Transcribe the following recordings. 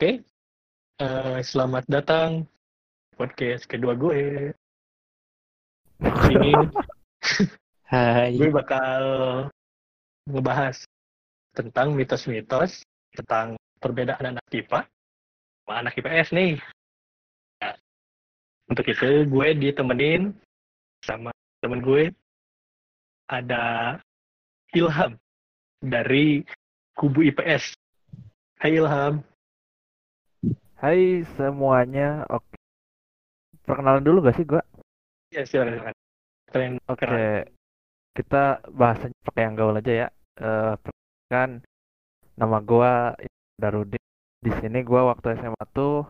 Oke, eh, selamat datang podcast kedua gue. Di sini Hai. gue bakal ngebahas tentang mitos-mitos tentang perbedaan anak IPA sama anak IPS nih. Nah, untuk itu gue ditemenin sama temen gue ada Ilham dari kubu IPS. Hai Ilham. Hai semuanya, oke. Perkenalan dulu gak sih gua? Ya silakan. Kalian Oke, kenal. kita bahasanya pakai yang gaul aja ya. Eh, kan nama gua Darudin. Di sini gua waktu SMA tuh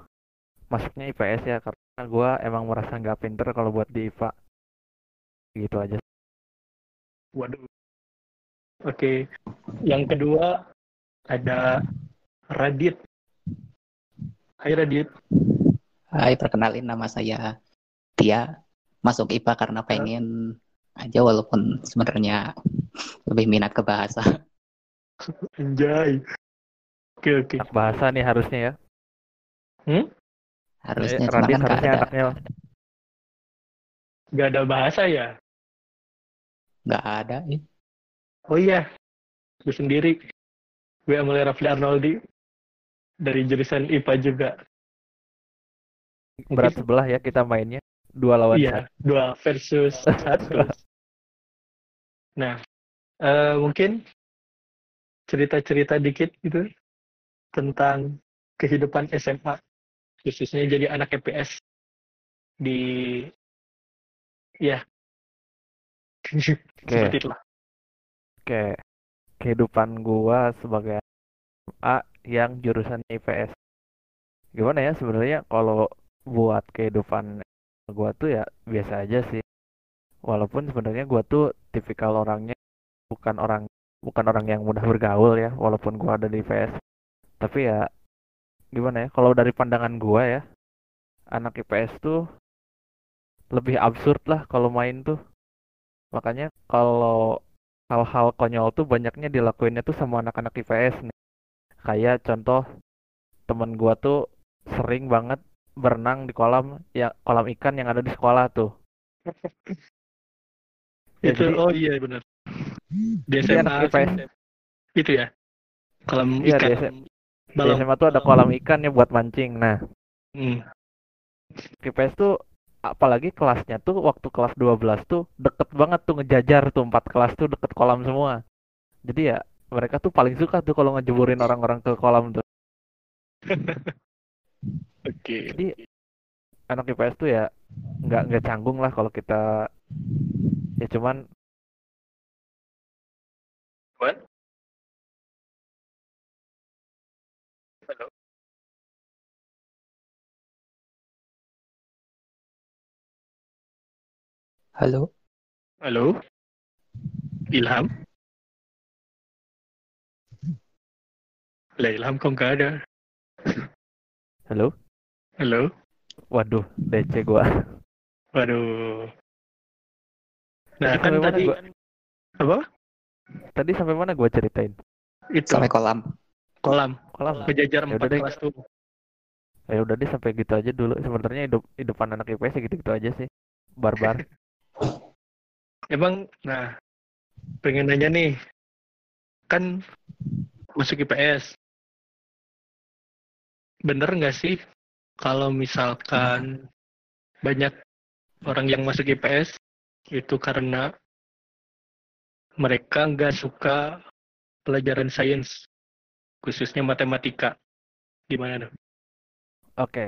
masuknya IPS ya karena gua emang merasa nggak pinter kalau buat di IPA. Gitu aja. Waduh. Oke. Yang kedua ada Radit. Hai Radit. Hai, perkenalin nama saya Tia. Masuk IPA karena pengen aja walaupun sebenarnya lebih minat ke bahasa. Anjay. Oke oke. Anak bahasa nih harusnya ya. Harusnya Eh, Radit kan nggak harusnya ada, anaknya Gak ada bahasa ya? nggak ada. eh. Oh iya. Gue sendiri. Gue Amalia Rafli Arnoldi. Dari jurusan IPA juga. berat sebelah ya kita mainnya. Dua lawan Iya. Dua versus satu. Nah. eh, mungkin cerita-cerita dikit gitu. Tentang kehidupan SMA. Khususnya jadi anak EPS. Di... Ya. Seperti itulah. Oke, kehidupan gua sebagai A yang jurusan IPS. Gimana ya sebenarnya kalau buat kehidupan gua tuh ya biasa aja sih. Walaupun sebenarnya gua tuh tipikal orangnya bukan orang bukan orang yang mudah bergaul ya, walaupun gua ada di IPS. Tapi ya gimana ya? Kalau dari pandangan gua ya, anak IPS tuh lebih absurd lah kalau main tuh. Makanya kalau hal-hal konyol tuh banyaknya dilakuinnya tuh sama anak-anak IPS nih. Kayak contoh temen gua tuh sering banget berenang di kolam ya kolam ikan yang ada di sekolah tuh. Ya, itu jadi- oh iya benar di SMA anak IPS. itu ya kolam Iya, ikan di SM Di balong SMA tuh ada kolam ikan ya buat mancing. Nah, Hmm. IPS tuh apalagi kelasnya tuh waktu kelas 12 tuh deket banget tuh ngejajar tuh empat kelas tuh deket kolam semua. Jadi ya mereka tuh paling suka tuh kalau ngejeburin orang-orang ke kolam tuh. oke Jadi anak IPS tuh ya nggak nggak canggung lah kalau kita ya cuman What? Halo? Halo, Halo? Ilham? Lah Ilham kok nggak ada? halo, Halo? waduh DC gua. Waduh. Nah Tadi kan sampai mana tadi gua? apa? Tadi sampai mana gua ceritain? Itu sampai kolam. kolam Kolam. kejajar Ya empat kelas tuh. Ya udah deh sampai gitu aja dulu. Sebenarnya hidup hidup anak IPS ya gitu-gitu aja sih. Barbar. Emang, nah, pengen nanya nih, kan masuk IPS, bener nggak sih kalau misalkan banyak orang yang masuk IPS itu karena mereka nggak suka pelajaran sains, khususnya matematika, gimana dong? Oke.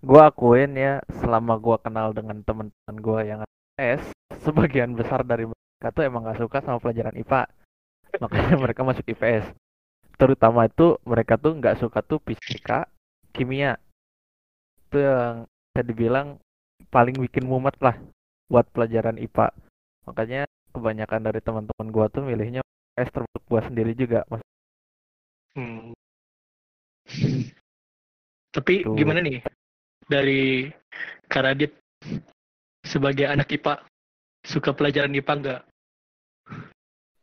Gua akuin ya selama gua kenal dengan teman-teman gua yang IPS, sebagian besar dari mereka tuh emang gak suka sama pelajaran IPA. Makanya mereka masuk IPS. Terutama itu mereka tuh nggak suka tuh fisika, kimia. Itu yang bisa dibilang paling bikin mumet lah buat pelajaran IPA. Makanya kebanyakan dari teman-teman gua tuh milihnya IPS termasuk gua sendiri juga. Mas- Hmm. Tapi Tuh. gimana nih dari Karadit sebagai anak IPA suka pelajaran IPA nggak?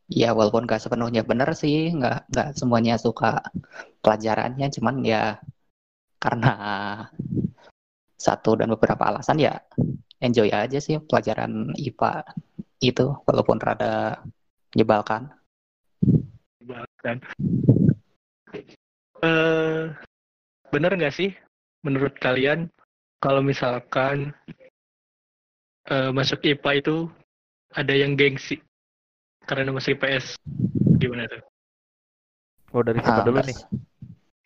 Ya walaupun nggak sepenuhnya benar sih, nggak nggak semuanya suka pelajarannya, cuman ya karena satu dan beberapa alasan ya enjoy aja sih pelajaran IPA itu walaupun rada menyebalkan. Bahkan eh bener nggak sih menurut kalian kalau misalkan eh, masuk IPA itu ada yang gengsi karena masuk IPS gimana tuh? Oh dari siapa Ah, dulu nih?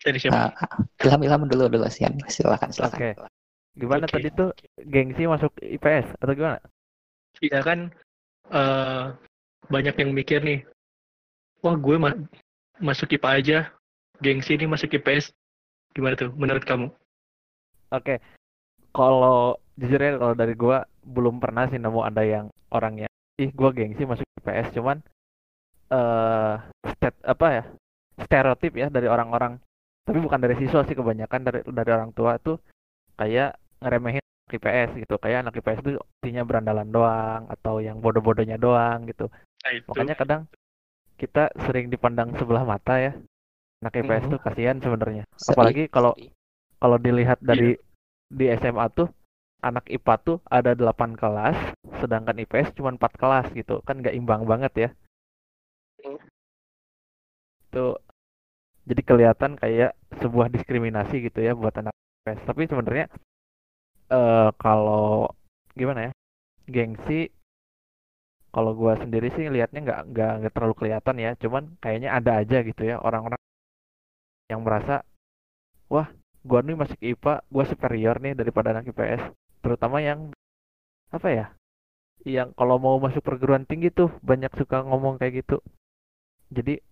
Dari siapa? Ah, Ilham Ilham dulu dulu sih silakan silakan. Oke. Gimana Oke. tadi tuh gengsi masuk IPS atau gimana? Iya kan eh banyak yang mikir nih, wah gue ma- masuk IPA aja, gengsi nih masuk IPS. Gimana tuh menurut kamu? Oke. Kalau jujur ya kalau dari gua belum pernah sih nemu ada yang orangnya ih gua gengsi masuk IPS cuman eh stet apa ya? stereotip ya dari orang-orang tapi bukan dari siswa sih kebanyakan dari dari orang tua tuh kayak ngeremehin anak IPS gitu kayak anak IPS itu artinya berandalan doang atau yang bodoh-bodohnya doang gitu Nah, itu. makanya kadang kita sering dipandang sebelah mata ya anak IPS Mhm. tuh kasihan sebenarnya apalagi kalau kalau dilihat Iya. dari di SMA tuh anak IPA tuh ada 8 kelas sedangkan IPS cuma 4 kelas gitu kan nggak imbang banget ya Hmm. itu jadi kelihatan kayak sebuah diskriminasi gitu ya buat anak IPS tapi sebenarnya eh kalau gimana ya gengsi kalau gua sendiri sih lihatnya nggak nggak nggak terlalu kelihatan ya. Cuman kayaknya ada aja gitu ya orang-orang yang merasa wah gua nih masuk IPA gua superior nih daripada anak IPS terutama yang apa ya yang kalau mau masuk perguruan tinggi tuh banyak suka ngomong kayak gitu. Jadi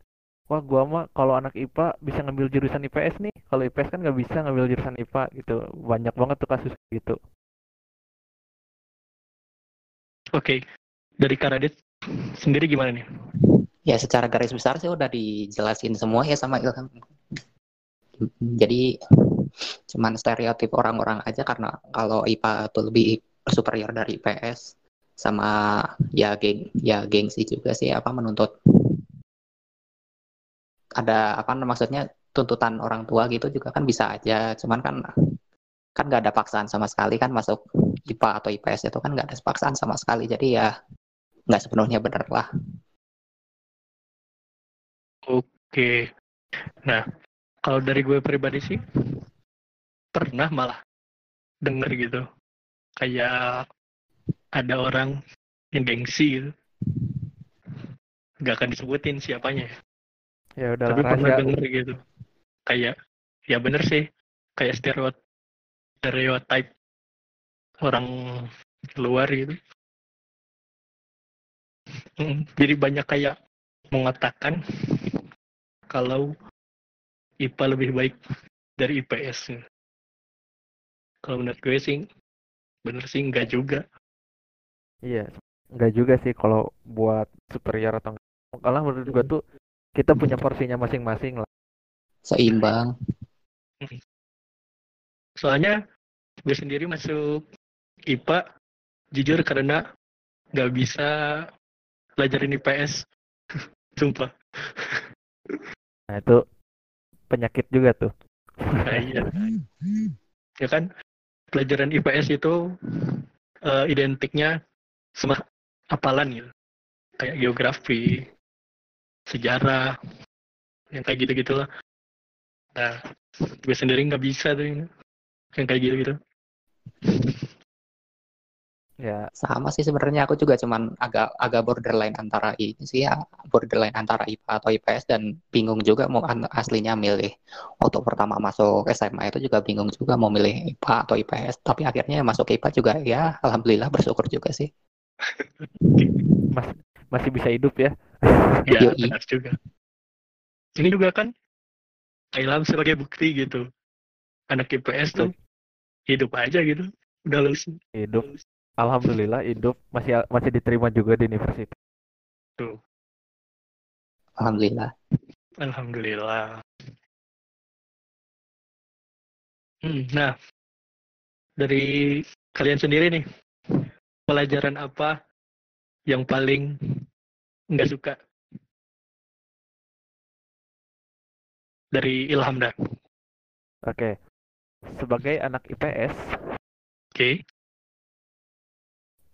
wah gua mah kalau anak IPA bisa ngambil jurusan IPS nih kalau IPS kan nggak bisa ngambil jurusan IPA gitu banyak banget tuh kasus gitu Oke, dari Karadit sendiri gimana nih? Ya secara garis besar sih udah dijelasin semua ya sama Ilham. Jadi cuman stereotip orang-orang aja karena kalau IPA itu lebih superior dari IPS sama ya geng ya gengsi juga sih apa menuntut ada apa maksudnya tuntutan orang tua gitu juga kan bisa aja cuman kan kan nggak ada paksaan sama sekali kan masuk IPA atau IPS itu kan nggak ada paksaan sama sekali jadi ya nggak sepenuhnya benar lah Oke. Nah, kalau dari gue pribadi sih pernah malah denger gitu. Kayak ada orang yang gengsi gitu. Gak akan disebutin siapanya. Ya udah Tapi pernah denger gitu. Kayak, ya bener sih. Kayak stereotip, stereotip orang luar gitu. Mm, Jadi banyak kayak mengatakan kalau IPA lebih baik dari IPS. Kalau menurut gue sih, bener sih enggak juga. Iya, enggak juga sih kalau buat superior atau enggak. Kalau menurut gua tuh kita punya porsinya masing-masing lah. seimbang Soalnya gue sendiri masuk IPA jujur karena nggak bisa pelajarin IPS. Sumpah. Nah, itu penyakit juga tuh. Nah, iya. Ya kan, pelajaran IPS itu eh, identiknya sama hafalan gitu. Kayak geografi, sejarah, yang kayak gitu-gitu lah. Nah, gue sendiri nggak bisa tuh ini. yang kayak gitu-gitu. Ya, sama sih sebenarnya aku juga cuman agak agak borderline antara ini sih ya borderline antara IPA atau IPS dan bingung juga mau aslinya milih waktu pertama masuk SMA itu juga bingung juga mau milih IPA atau IPS tapi akhirnya masuk IPA juga ya alhamdulillah bersyukur juga sih mas- masih bisa hidup ya. Ya, benar juga. Ini juga kan Thailand sebagai bukti gitu. Anak IPS tuh hidup aja gitu. Udah lulus. Hidup. Alhamdulillah hidup masih masih diterima juga di universitas. alhamdulillah Alhamdulillah. Hmm, nah, dari kalian sendiri nih, pelajaran apa yang paling nggak suka? Dari Ilham dah. Oke. sebagai anak IPS Oke.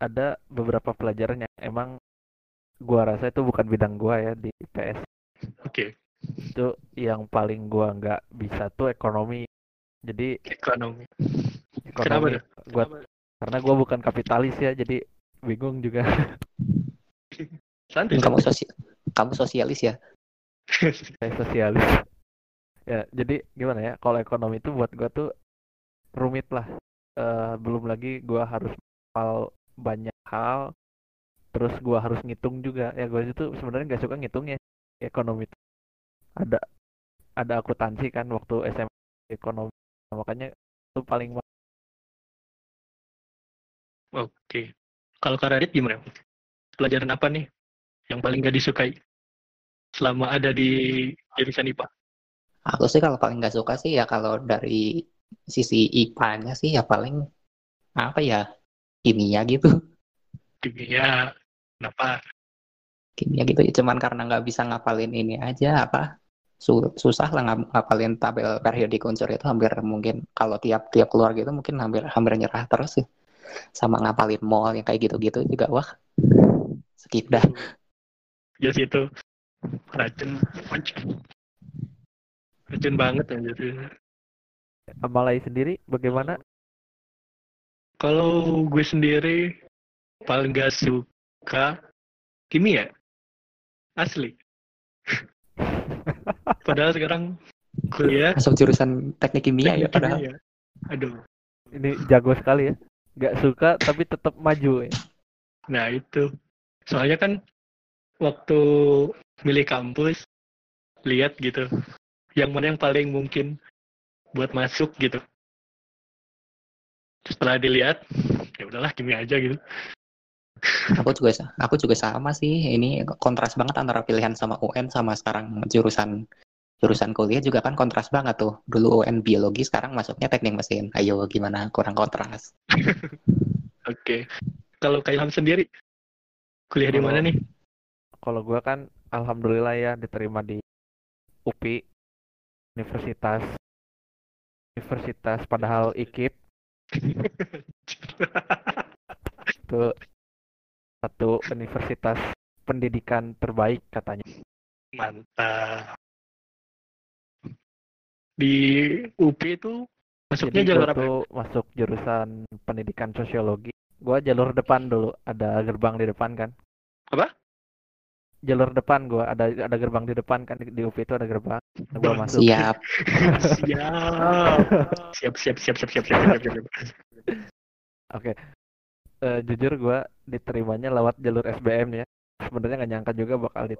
ada beberapa pelajaran yang emang gua rasa itu bukan bidang gua ya di IPS Oke. itu yang paling gua nggak bisa tuh ekonomi jadi Ekonomi. Kenapa ekonomi tuh? gua karena gua bukan kapitalis ya jadi bingung juga Santai. Kamu sosi kamu sosialis ya? kayak sosialis ya jadi gimana ya kalau ekonomi itu buat gua tuh rumit lah Eh, belum lagi gua harus hafal banyak hal terus gua harus ngitung juga ya gua itu sebenarnya nggak suka ngitungnya ekonomi itu ada ada akuntansi kan waktu SMA ekonomi makanya itu paling Oke. Kalau Kak Radit gimana? Pelajaran apa nih yang paling gak disukai selama ada di jurusan IPA? Aku sih kalau paling nggak suka sih ya kalau dari sisi IPA-nya sih ya paling apa ya kimia gitu. Kimia. Kenapa? Kimia gitu ya cuman karena nggak bisa ngapalin ini aja apa su- susah lah ngap- ngapalin tabel periodik unsur itu hampir mungkin kalau tiap tiap keluar gitu mungkin hampir hampir nyerah terus sih sama ngapalin mol yang kayak gitu-gitu juga wah skip dah Ya situ. Racun. Racun banget ya gitu. Amalai sendiri bagaimana Kalau gue sendiri paling gak suka kimia. Asli. Padahal sekarang kuliah masuk jurusan teknik kimia ya teknik padahal kimia. Aduh. ini jago sekali ya nggak suka tapi tetap maju ya Nah itu. Soalnya kan waktu milih kampus lihat gitu yang mana yang paling mungkin buat masuk gitu. Setelah dilihat, ya udahlah kimia aja gitu. aku juga aku juga sama sih ini kontras banget antara pilihan sama UN sama sekarang jurusan jurusan kuliah juga kan kontras banget tuh dulu UN biologi sekarang masuknya teknik mesin ayo gimana kurang kontras Oke. Kalau Kak Ilham sendiri kuliah di Kalau- mana nih? Kalau gua kan alhamdulillah ya diterima di UPI Universitas Universitas padahal IKIP itu satu universitas pendidikan terbaik katanya Mantap. Di UP itu masuknya jadi jalur apa? tuh masuk jurusan pendidikan sosiologi gua jalur depan dulu ada gerbang di depan kan Apa? Jalur depan gua ada ada gerbang di depan kan di, di UP itu ada gerbang Nah, gua masuk siap Siap. Siap, siap, siap, siap, siap, siap, siap, siap. Oke, Eh, jujur gue diterimanya lewat jalur SBM ya. Sebenarnya nggak nyangka juga bakal di.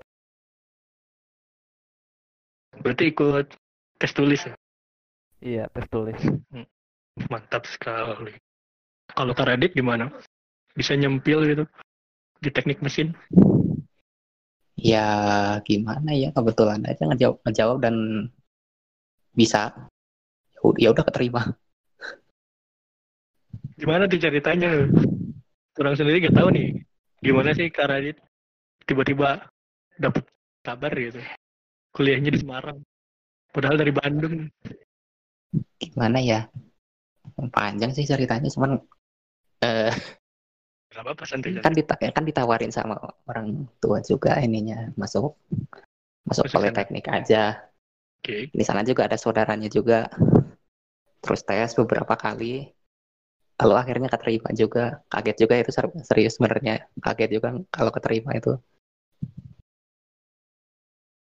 Berarti ikut tes tulis ya? Iya, tes tulis. Mantap sekali. Kalau Kak Radit gimana? Bisa nyempil gitu di teknik mesin? Ya gimana ya kebetulan aja ngejawab ngejawab dan bisa Ya ud- udah keterima Gimana tuh ceritanya? Orang sendiri gak tahu nih. Gimana sih Radit tiba-tiba dapet kabar gitu. Kuliahnya di Semarang. Padahal dari Bandung. gimana ya panjang sih ceritanya cuman eh, Gak apa-apa santai kan dita- kan ditawarin sama orang tua juga ininya masuk masuk politeknik aja. Oke. di sana juga ada saudaranya juga. Terus tes beberapa kali. Lalu akhirnya keterima juga. Kaget juga itu ser- serius sebenarnya. Kaget juga kalau keterima itu.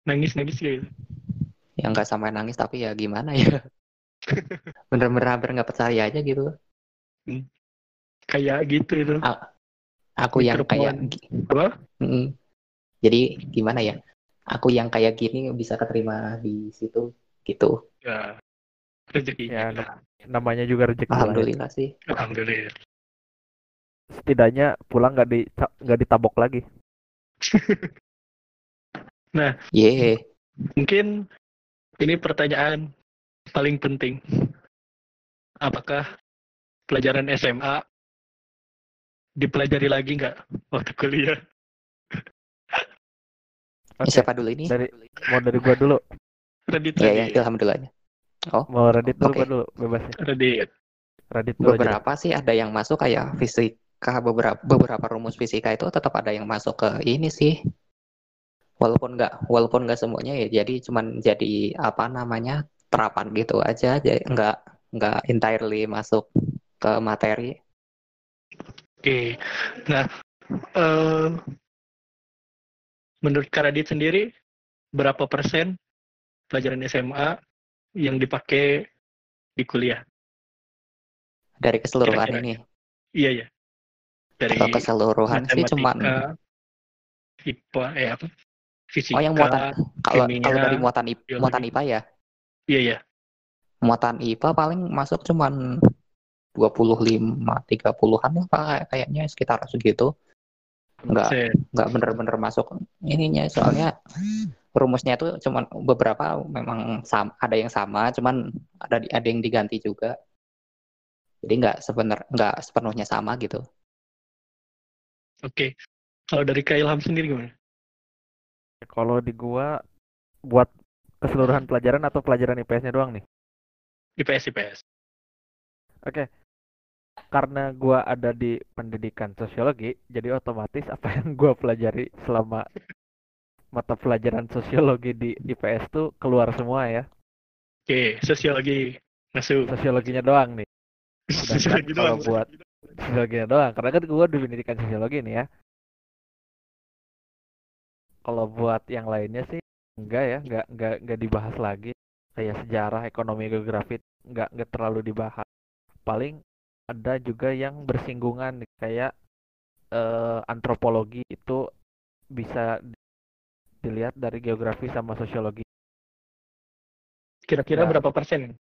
Nangis-nangis gitu. yang nggak sampai nangis tapi ya gimana ya? Bener-bener hampir nggak percaya aja gitu. Kayak gitu itu. Aku yang kayak Apa? Mm. jadi gimana ya aku yang kayak gini bisa keterima di situ gitu Ya. Rezeki. Ya, Namanya juga rezeki. lah ya. alhamdulillah sih Alhamdulillah. Setidaknya pulang nggak di nggak ditabok lagi. ye Mungkin ini pertanyaan paling penting. Apakah pelajaran SMA dipelajari lagi nggak waktu kuliah? Oke, siapa dulu ini Dari mau dari gua dulu. Radit ya ya tadi. alhamdulillah Oh, Mau Radit dulu Oke. apa dulu? Bebas ya. Radit. Radit dulu aja. beberapa sih ada yang masuk kayak fisika beberapa beberapa rumus fisika itu tetap ada yang masuk ke ini sih walaupun nggak walaupun nggak semuanya ya jadi cuman jadi apa namanya terapan gitu aja jadi nggak nggak entirely masuk ke materi Oke. Nah, eh, menurut Kak Radit sendiri, berapa persen pelajaran SMA yang dipakai di kuliah? dari keseluruhan Kira-kira. ini Iya, ya. Dari kalau keseluruhan sih matematika, IPA, eh apa? Fisika. oh yang muatan kalau kalau dari muatan IPA, biologi. muatan IPA ya Iya, iya. muatan IPA paling masuk cuman 25 30-an lah Pak, kayaknya sekitar segitu Nggak. Set. nggak bener-bener masuk ininya soalnya rumusnya itu cuman beberapa memang sama, ada yang sama cuman ada di- ada yang diganti juga jadi nggak sebenar nggak sepenuhnya sama gitu Oke. Kalau dari Kak Ilham sendiri gimana? Kalau di gua buat keseluruhan pelajaran atau pelajaran IPS-nya doang nih. IPS, IPS. Oke. Karena gua ada di pendidikan sosiologi, jadi otomatis apa yang gua pelajari selama mata pelajaran sosiologi di IPS tuh keluar semua ya. Oke, sosiologi masuk. Sosiologinya doang nih. Sosiologi doang. buat sosiologinya doang, karena kan gua di pendidikan sosiologi nih ya. Kalau buat yang lainnya sih enggak ya, enggak enggak enggak dibahas lagi. Kayak sejarah, ekonomi, geografi enggak enggak terlalu dibahas. Paling ada juga yang bersinggungan kayak eh, antropologi itu bisa di- dilihat dari geografi sama sosiologi Kira-kira Ya. berapa persen?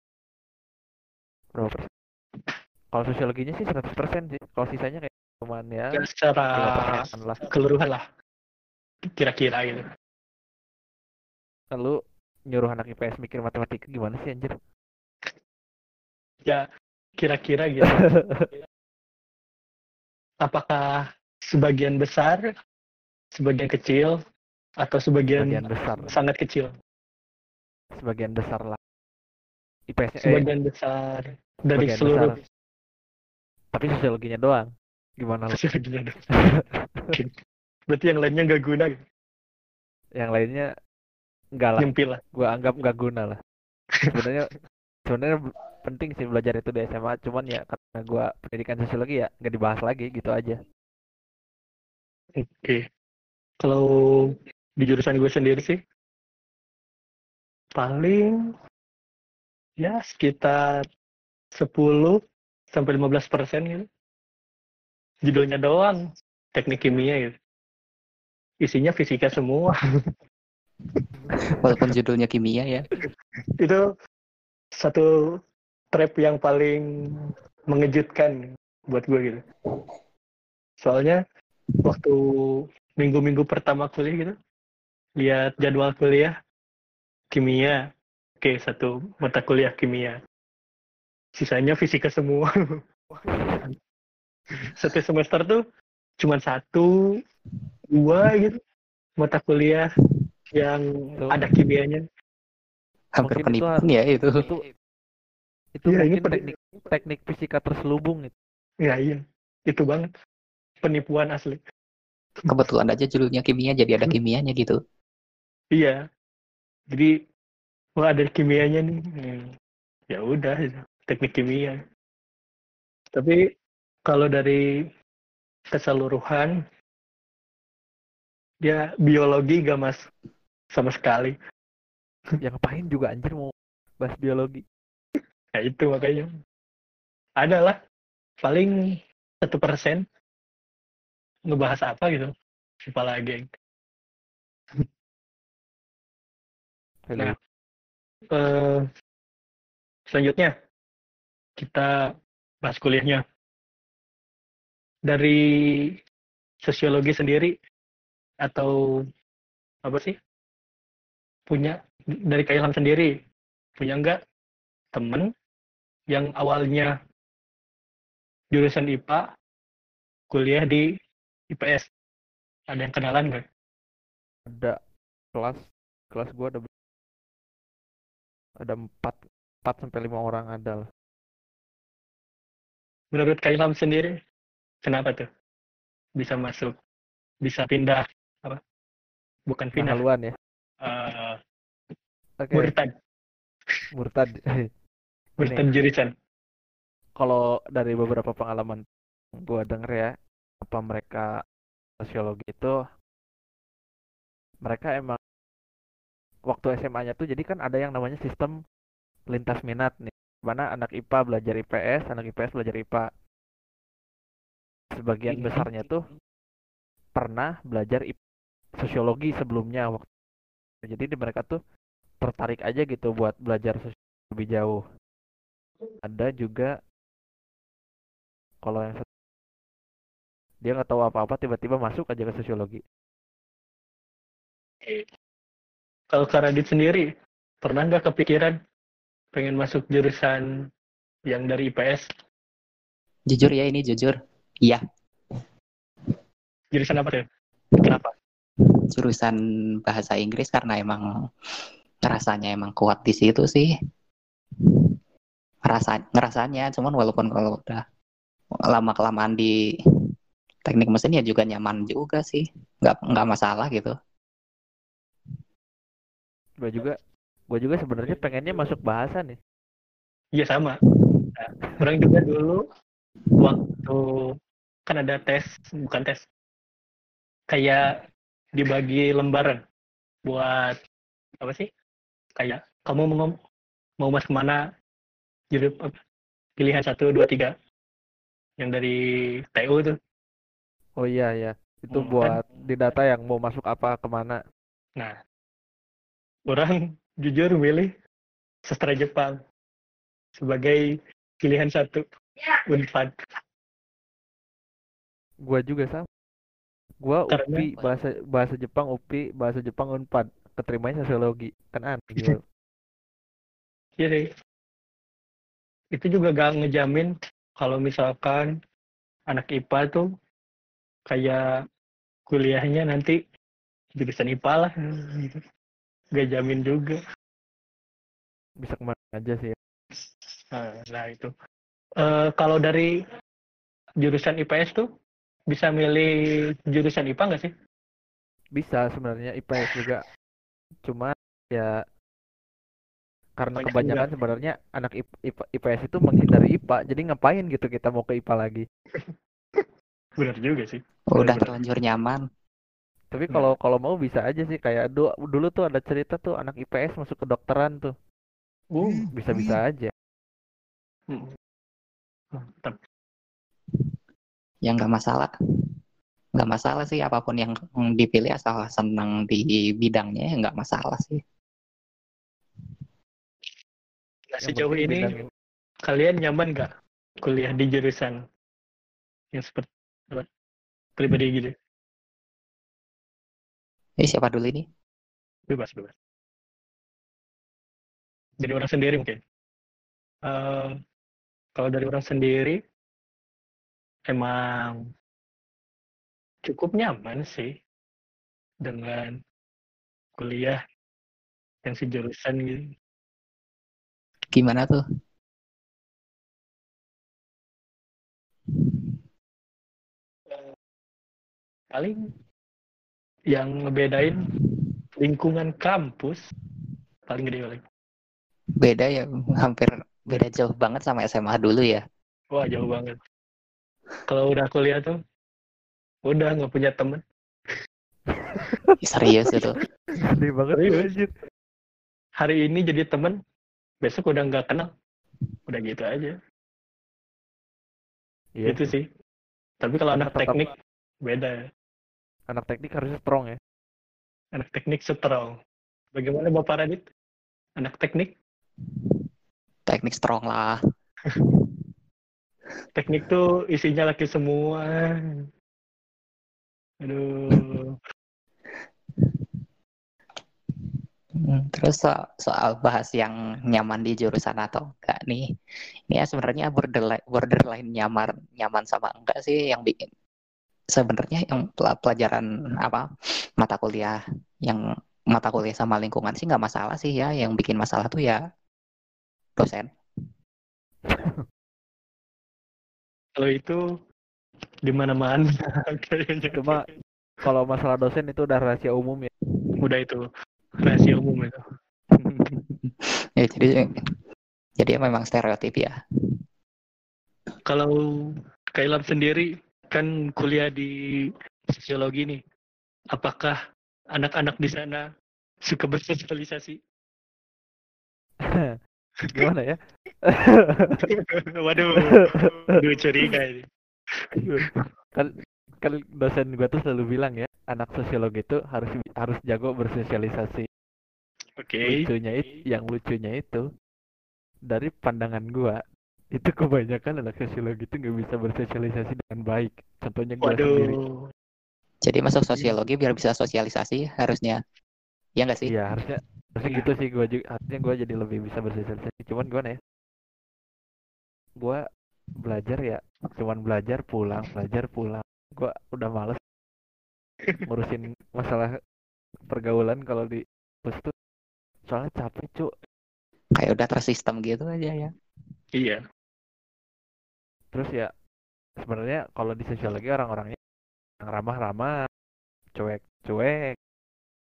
berapa persen? Kalau sosiologinya sih 100% sih. Kalau sisanya kayak cuman ya Ya, secara 5% lah. keseluruhan lah. Kira-kira gitu. Lalu nyuruh anak IPS mikir matematika gimana sih anjir? Ya, kira-kira gitu. Apakah sebagian besar, sebagian kecil, atau sebagian, Sebagian besar, sangat kecil? sebagian besar lah. IPS-nya eh, Sebagian besar dari sebagian seluruh besar. tapi sosiologinya doang. Gimana sosiologinya dong. Berarti yang lainnya nggak guna, gitu. Yang lainnya enggak lah, nyempil lah. gua anggap nggak guna lah. Sebenarnya sebenarnya penting sih belajar itu di SMA, cuman ya karena gua pendidikan sosiologi ya nggak dibahas lagi gitu aja. Oke. Kalau di jurusan gue sendiri sih, paling ya sekitar 10 sampai 15 persen gitu. Judulnya doang, teknik kimia gitu. Isinya fisika semua. walaupun judulnya kimia ya Itu satu trap yang paling mengejutkan buat gue gitu. Soalnya waktu minggu-minggu pertama kuliah gitu, lihat jadwal kuliah kimia, oke satu mata kuliah kimia, sisanya fisika semua. satu semester tuh cuma satu, dua gitu mata kuliah yang Tuh. ada kimianya. hampir penipuan ya itu Itu itu ini mungkin pen- teknik teknik fisika terselubung itu. Ya iya, itu banget penipuan asli. kebetulan aja judulnya kimia jadi ada kimianya gitu Iya. Jadi wah ada kimianya nih. Hmm, Ya udah teknik kimia. Tapi kalau dari keseluruhan dia biologi gak mas sama sekali. Ya ngapain juga anjir mau bahas biologi. Ya itu makanya. Ada lah paling satu persen ngebahas apa gitu. Lupa lagi. Nah, eh, selanjutnya kita bahas kuliahnya. Dari sosiologi sendiri atau apa sih? Punya dari Kak Ilham sendiri punya enggak temen yang awalnya jurusan IPA kuliah di IPS? Ada yang kenalan nggak? ada kelas kelas gua ada ada empat 4 sampai 5 orang ada lah. Menurut Kailam sendiri, kenapa tuh bisa masuk, bisa pindah apa? Bukan pindah, Haluan ya. eh Oke, murtad, murtad. murtad jurusan. Kalau dari beberapa pengalaman gua denger ya, apa mereka sosiologi itu mereka emang waktu SMA-nya tuh jadi kan ada yang namanya sistem lintas minat nih. Mana anak IPA belajar IPS, anak IPS belajar IPA. Sebagian Mhm. besarnya tuh pernah belajar IP sosiologi sebelumnya waktu jadi di mereka tuh tertarik aja gitu buat belajar sosiologi lebih jauh. Ada juga kalau yang satu- dia nggak tahu apa-apa tiba-tiba masuk aja ke sosiologi. Kalau Kak Radit sendiri, pernah nggak kepikiran pengen masuk jurusan yang dari IPS? Jujur ya ini jujur. Iya, Jurusan apa tuh? Kenapa? jurusan bahasa Inggris karena emang rasanya emang kuat di situ sih. Rasa ngerasanya, cuman walaupun kalau udah lama kelamaan di teknik mesin ya juga nyaman juga sih. Nggak nggak masalah gitu. Gue juga gue juga sebenarnya pengennya masuk bahasa nih. Iya sama. Orang juga dulu waktu kan ada tes, bukan tes, kayak dibagi lembaran buat apa sih? Kayak kamu mau mau masuk mana? Apa? pilihan satu dua tiga yang dari TU tuh. Oh iya ya, itu Hmm, buat di data yang mau masuk apa ke mana. Nah, orang jujur milih sastra Jepang sebagai pilihan satu Unpad. Gua juga sama. Gua Karena- UPI bahasa bahasa Jepang UPI bahasa Jepang Unpad. Keterimanya sosiologi. Kan aneh gitu. Iya sih. Itu juga gak ngejamin kalau misalkan anak IPA tuh kayak kuliahnya nanti jurusan IPA lah gitu. Gak jamin juga. Bisa ke mana aja sih. Nah, nah itu. Eh, kalau dari jurusan IPS tuh bisa milih jurusan IPA nggak sih? Bisa sebenarnya IPS juga. Cuma ya karena Banyak kebanyakan sebenarnya anak IP- IP- IPS itu menghindari IPA. Jadi ngapain gitu kita mau ke IPA lagi. Benar juga sih. Udah Bener-bener. terlanjur nyaman. Tapi kalau kalau mau bisa aja sih kayak du- dulu tuh ada cerita tuh anak IPS masuk ke dokteran tuh. Uh, Bisa-bisa aja. mm. mantap. Ya nggak masalah. Nggak masalah sih apa pun yang dipilih asal senang di bidangnya ya nggak masalah sih. Nah, sejauh ini bidang- kalian nyaman nggak kuliah di jurusan yang seperti apa? pribadi gitu? Ini siapa dulu ini? Bebas, bebas. Dari orang sendiri mungkin. Eh, kalau dari orang sendiri, emang cukup nyaman sih dengan kuliah yang sejurusan gitu. Gimana tuh? Paling yang ngebedain lingkungan kampus paling gede paling. Beda ya, hampir beda jauh banget sama SMA dulu ya. Wah jauh banget. Kalau udah kuliah tuh, udah nggak punya temen. Serius itu. Sedih banget Serius? Hari ini jadi temen, besok udah nggak kenal. Udah gitu aja. Iya Itu sih. Tapi kalau anak tetap- teknik beda. Anak teknik harus strong ya. Anak teknik strong. Bagaimana Bapak Radit? Anak teknik? Teknik strong lah. Teknik tuh isinya laki semua. Aduh. Hmm, Terus so- soal bahas yang nyaman di jurusan atau enggak nih. Ini ya sebenarnya borderline borderline nyaman nyaman sama enggak sih yang bikin sebenarnya yang pel- pelajaran apa mata kuliah yang mata kuliah sama lingkungan sih nggak masalah sih ya. Yang bikin masalah tuh ya dosen. Kalau itu di mana-mana kayaknya. Cuma kalau masalah dosen itu udah rahasia umum ya. Udah itu rahasia umum itu. ya jadi jadi memang stereotip ya. Kalau Kailab sendiri kan kuliah di sosiologi nih. Apakah anak-anak di sana suka bersosialisasi? Gimana ya? Waduh, gue curiga ini. kan kan dosen gua tuh selalu bilang ya anak sosiologi itu harus harus jago bersosialisasi Oke. lucunya itu yang lucunya itu dari pandangan gua itu kebanyakan anak sosiologi itu nggak bisa bersosialisasi dengan baik contohnya gua sendiri Waduh. Jadi masuk sosiologi biar bisa sosialisasi harusnya. Ya nggak sih? iya harusnya harusnya gitu sih gua juga harusnya gua jadi lebih bisa bersosialisasi cuman gimana ya gua belajar ya cuman belajar pulang belajar pulang gua udah males ngurusin masalah pergaulan kalau di bus tuh soalnya capek cu Kayak udah tersistem gitu aja ya. Iya. terus ya sebenarnya kalau di sosiologi orang-orangnya yang ramah-ramah cuek-cuek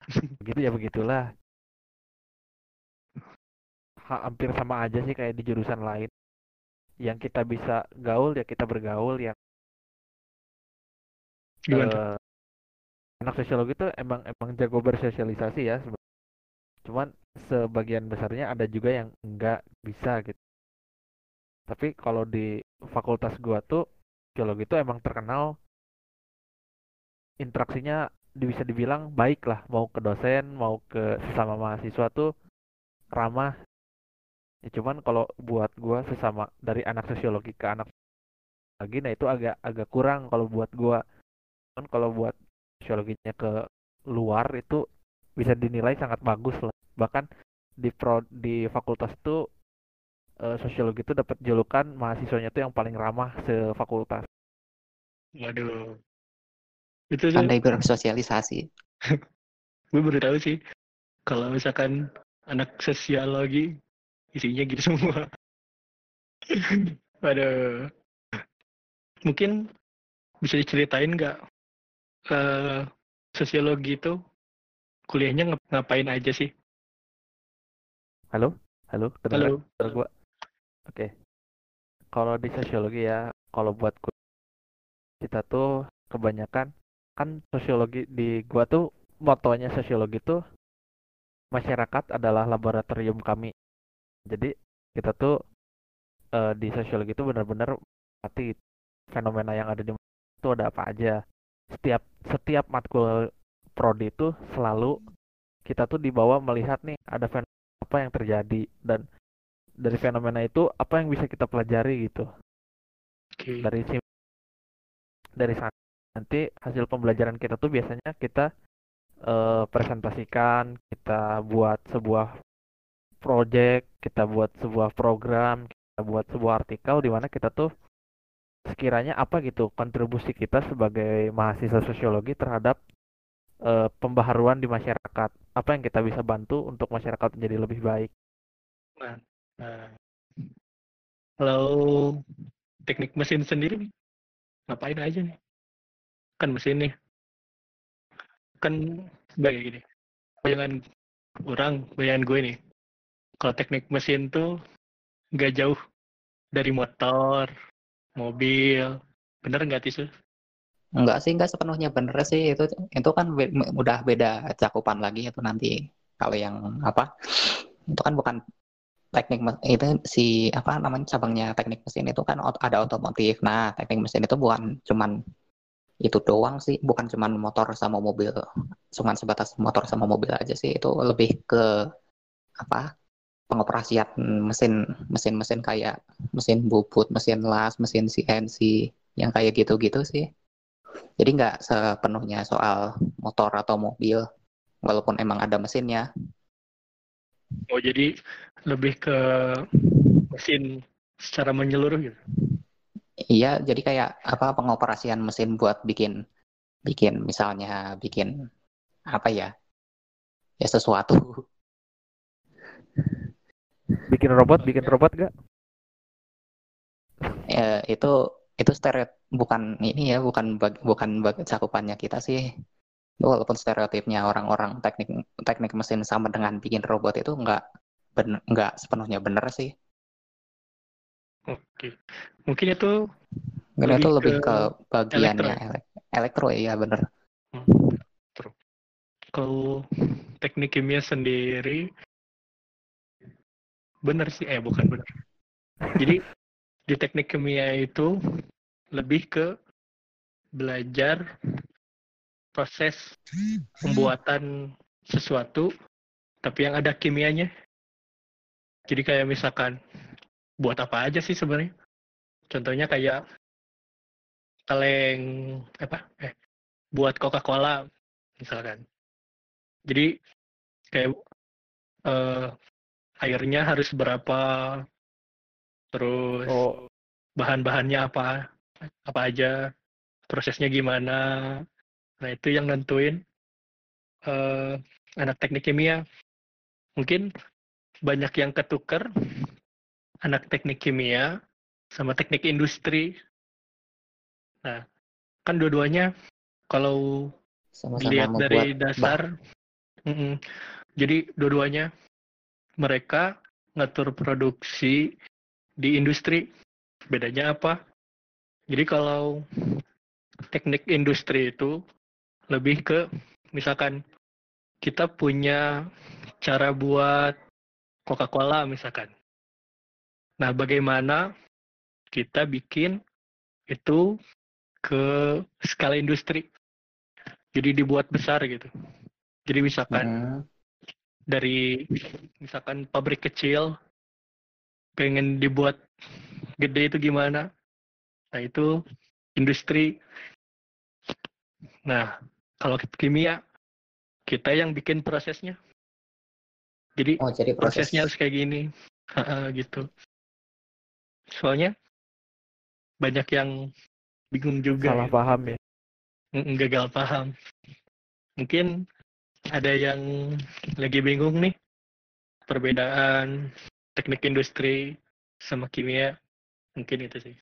begitu ya begitulah Ha- hampir sama aja sih kayak di jurusan lain yang kita bisa gaul ya kita bergaul yang Gimana? tuh? Anak sosiologi tuh emang emang jago bersosialisasi ya cuman sebagian besarnya ada juga yang enggak bisa gitu. Tapi kalau di fakultas gua tuh sosiologi tuh emang terkenal. Interaksinya bisa dibilang baik lah mau ke dosen mau ke sesama mahasiswa tuh ramah. Ya cuman kalau buat gua sesama dari anak sosiologi ke anak lagi nah itu agak agak kurang kalau buat gua. Kan kalau buat sosiologinya ke luar itu bisa dinilai sangat bagus lah bahkan di pro di fakultas itu eh, sosiologi itu dapat julukan mahasiswanya itu yang paling ramah sefakultas Waduh. Itu tuh Pandai bersosialisasi. gue baru tahu sih. Kalau misalkan anak sosiologi isinya gitu semua. Waduh. Mungkin bisa diceritain nggak eh sosiologi itu kuliahnya ngap- ngapain aja sih? halo? Halo kedengeran Halo. gua? Oke. Kalau di sosiologi ya kalau buat kita tuh kebanyakan kan sosiologi di gua tuh motonya sosiologi tuh masyarakat adalah laboratorium kami. Jadi kita tuh eh, di sosiologi itu benar-benar mati. Fenomena yang ada di itu ada apa aja setiap setiap matkul prodi itu selalu kita tuh dibawa melihat nih ada fenomena apa yang terjadi dan dari fenomena itu apa yang bisa kita pelajari gitu Oke. dari sim- dari sana nanti hasil pembelajaran kita tuh biasanya kita eh, presentasikan kita buat sebuah project kita buat sebuah program kita buat sebuah artikel di mana kita tuh sekiranya apa gitu kontribusi kita sebagai mahasiswa sosiologi terhadap eh, pembaharuan di masyarakat apa yang kita bisa bantu untuk masyarakat menjadi lebih baik Nah, kalau teknik mesin sendiri ngapain aja nih? Kan mesin nih. Kan sebagai gini. Bayangan orang, bayangan gue nih. Kalau teknik mesin tuh nggak jauh dari motor, mobil. Bener nggak tisu? Enggak sih, enggak sepenuhnya bener sih itu itu kan be- udah beda cakupan lagi itu nanti. Kalau yang apa? Itu kan bukan teknik itu si apa namanya cabangnya teknik mesin itu kan ada otomotif. Nah, teknik mesin itu bukan cuman itu doang sih, bukan cuman motor sama mobil. Cuman sebatas motor sama mobil aja sih. Itu lebih ke apa? Pengoperasian mesin mesin-mesin kayak mesin bubut, mesin las, mesin CNC yang kayak gitu-gitu sih. Jadi nggak sepenuhnya soal motor atau mobil, walaupun emang ada mesinnya. Oh jadi lebih ke mesin secara menyeluruh gitu. Iya, jadi kayak apa pengoperasian mesin buat bikin bikin misalnya bikin apa ya? Ya sesuatu. bikin robot bikin robot gak? Ya itu itu stereotip bukan ini ya bukan bag, bukan bag, cakupannya kita sih. Walaupun stereotipnya orang-orang teknik teknik mesin sama dengan bikin robot itu nggak nggak sepenuhnya benar sih. Oke. Mungkin itu mungkin Lebih itu lebih ke ke bagiannya elektro. elek- elektro ya bener. Kalau teknik kimia sendiri benar sih eh bukan benar. Jadi di teknik kimia itu lebih ke belajar proses pembuatan sesuatu tapi yang ada kimianya. Jadi kayak misalkan buat apa aja sih sebenarnya? Contohnya kayak kaleng apa? Eh, buat Coca-Cola misalkan. Jadi kayak eh, airnya harus berapa, terus oh bahan-bahannya apa apa aja, prosesnya gimana. Nah itu yang nentuin eh, anak teknik kimia. Mungkin banyak yang ketuker anak teknik kimia sama teknik industri. Nah kan dua-duanya kalau sama-sama dilihat dari dasar mm-mm. jadi dua-duanya mereka ngatur produksi di industri. Bedanya apa? Jadi kalau teknik industri itu lebih ke misalkan kita punya cara buat Coca-Cola misalkan. Nah bagaimana kita bikin itu ke skala industri? Jadi dibuat besar gitu. Jadi misalkan Hmm, dari misalkan pabrik kecil pengen dibuat gede itu gimana? Nah itu industri. Nah kalau kimia kita yang bikin prosesnya. Jadi oh jadi proses. prosesnya harus kayak gini. Gitu. Soalnya banyak yang bingung juga salah gitu. paham ya. Gagal paham. Mungkin ada yang lagi bingung nih? Perbedaan teknik industri sama kimia? Mungkin itu sih.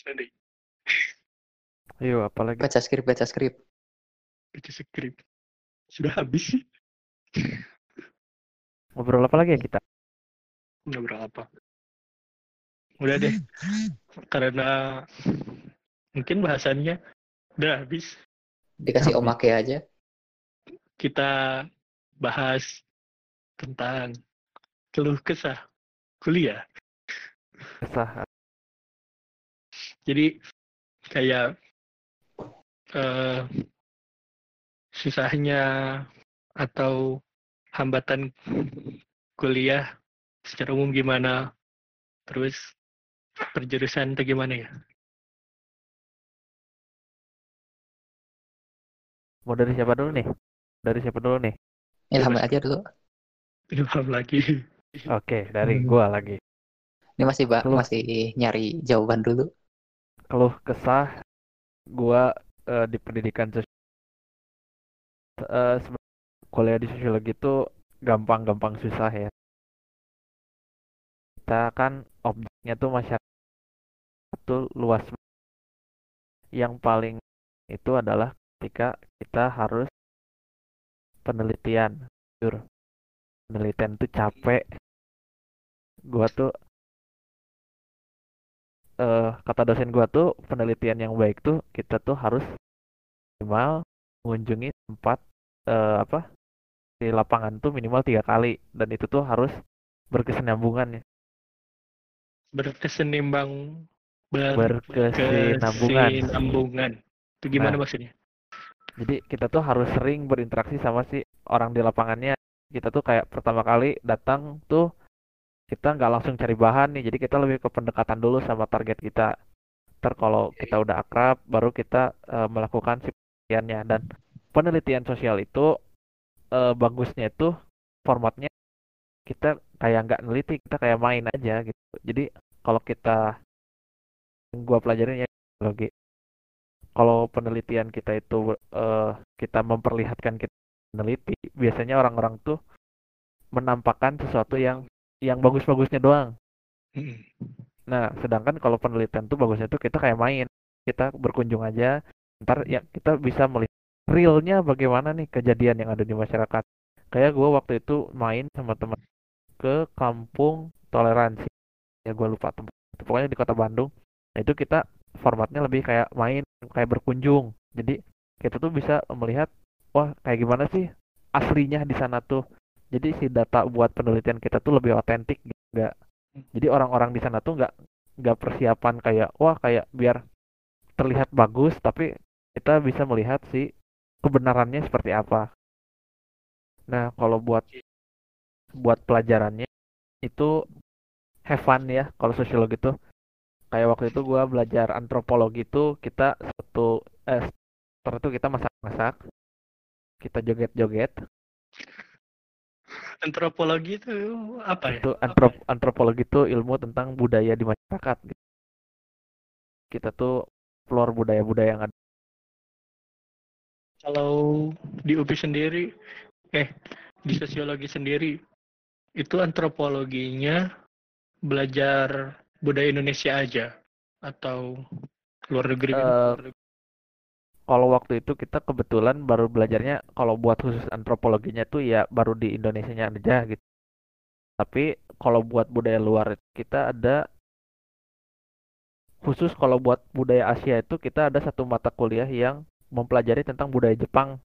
Sorry, Ayo, apalagi baca skrip baca skrip. Baca skrip. Sudah habis sih. Ngobrol apa lagi ya kita? udah berapa udah deh. Karena mungkin bahasannya udah habis. Dikasih omake aja. Kita bahas tentang keluh kesah kuliah. Kesah. jadi kayak eh, susahnya atau hambatan kuliah secara umum gimana? Terus perjurusan itu gimana ya Mau dari siapa dulu nih? Dari siapa dulu nih? ilham aja dulu ilham lagi Oke, dari Hmm. gua lagi. ini masih ba- Keluh. masih nyari jawaban dulu Keluh kesah gua eh, di pendidikan sosial eh, sebenarnya kuliah di sosiologi itu gampang-gampang susah ya. Kita kan objeknya tuh masyarakat tuh luas. Yang paling itu adalah ketika kita harus penelitian. Jujur. Penelitian tuh capek. Gua tuh eh kata dosen gua tuh penelitian yang baik tuh kita tuh harus minimal mengunjungi tempat eh, apa di lapangan tuh minimal tiga kali dan itu tuh harus berkesinambungan ya berkesenimbang ber, berkesinambungan kesinambungan. itu gimana Nah. maksudnya jadi kita tuh harus sering berinteraksi sama si orang di lapangannya. Kita tuh kayak pertama kali datang tuh kita nggak langsung cari bahan nih. Jadi kita lebih ke pendekatan dulu sama target kita. Ntar kalau kita udah akrab baru kita eh, melakukan si penelitiannya. Dan penelitian sosial itu eh, bagusnya itu formatnya kita kayak nggak neliti kita kayak main aja gitu. Jadi kalau kita gua pelajarin ya psikologi kalau penelitian kita itu eh, kita memperlihatkan kita peneliti biasanya orang-orang tuh menampakkan sesuatu yang yang bagus-bagusnya doang. Mm. nah sedangkan kalau penelitian tuh bagusnya tuh kita kayak main kita berkunjung aja ntar ya kita bisa melihat realnya bagaimana nih kejadian yang ada di masyarakat. Kayak gue waktu itu main sama teman ke kampung toleransi. Ya gue lupa tempat pokoknya di kota Bandung. Nah, itu kita formatnya lebih kayak main kayak berkunjung. Jadi kita tuh bisa melihat wah kayak gimana sih aslinya di sana tuh. Jadi si data buat penelitian kita tuh lebih otentik nggak. Jadi orang-orang di sana tuh nggak nggak persiapan kayak wah kayak biar terlihat bagus tapi kita bisa melihat si kebenarannya seperti apa. Nah kalau buat buat pelajarannya itu have fun ya kalau sosiologi itu kayak waktu itu gua belajar antropologi itu kita satu eh setelah itu kita masak-masak kita joget-joget Antropologi itu apa ya? itu antrop antropologi itu ilmu tentang budaya di masyarakat gitu. kita tuh explore budaya-budaya yang ada Kalau di UPI sendiri, eh di sosiologi sendiri, itu antropologinya belajar budaya Indonesia aja atau luar negeri? Eh, kalau waktu itu kita kebetulan baru belajarnya kalau buat khusus antropologinya tuh ya baru di Indonesianya aja gitu. Tapi kalau buat budaya luar kita ada khusus kalau buat budaya Asia itu kita ada satu mata kuliah yang mempelajari tentang budaya Jepang.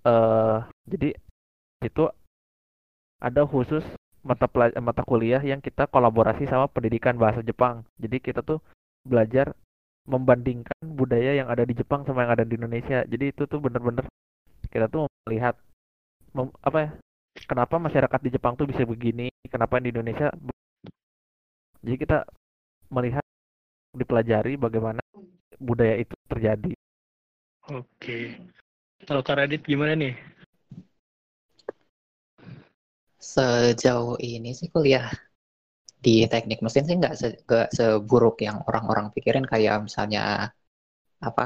eh jadi itu ada khusus mata pela- mata kuliah yang kita kolaborasi sama pendidikan bahasa Jepang. Jadi kita tuh belajar membandingkan budaya yang ada di Jepang sama yang ada di Indonesia. Jadi itu tuh bener-bener kita tuh melihat mem- apa ya? Kenapa masyarakat di Jepang tuh bisa begini? Kenapa di Indonesia? Jadi kita melihat dipelajari bagaimana budaya itu terjadi. Oke. Kalau Kak Radit gimana nih? Sejauh ini sih kuliah di teknik mesin sih nggak se- seburuk yang orang-orang pikirin. Kayak misalnya apa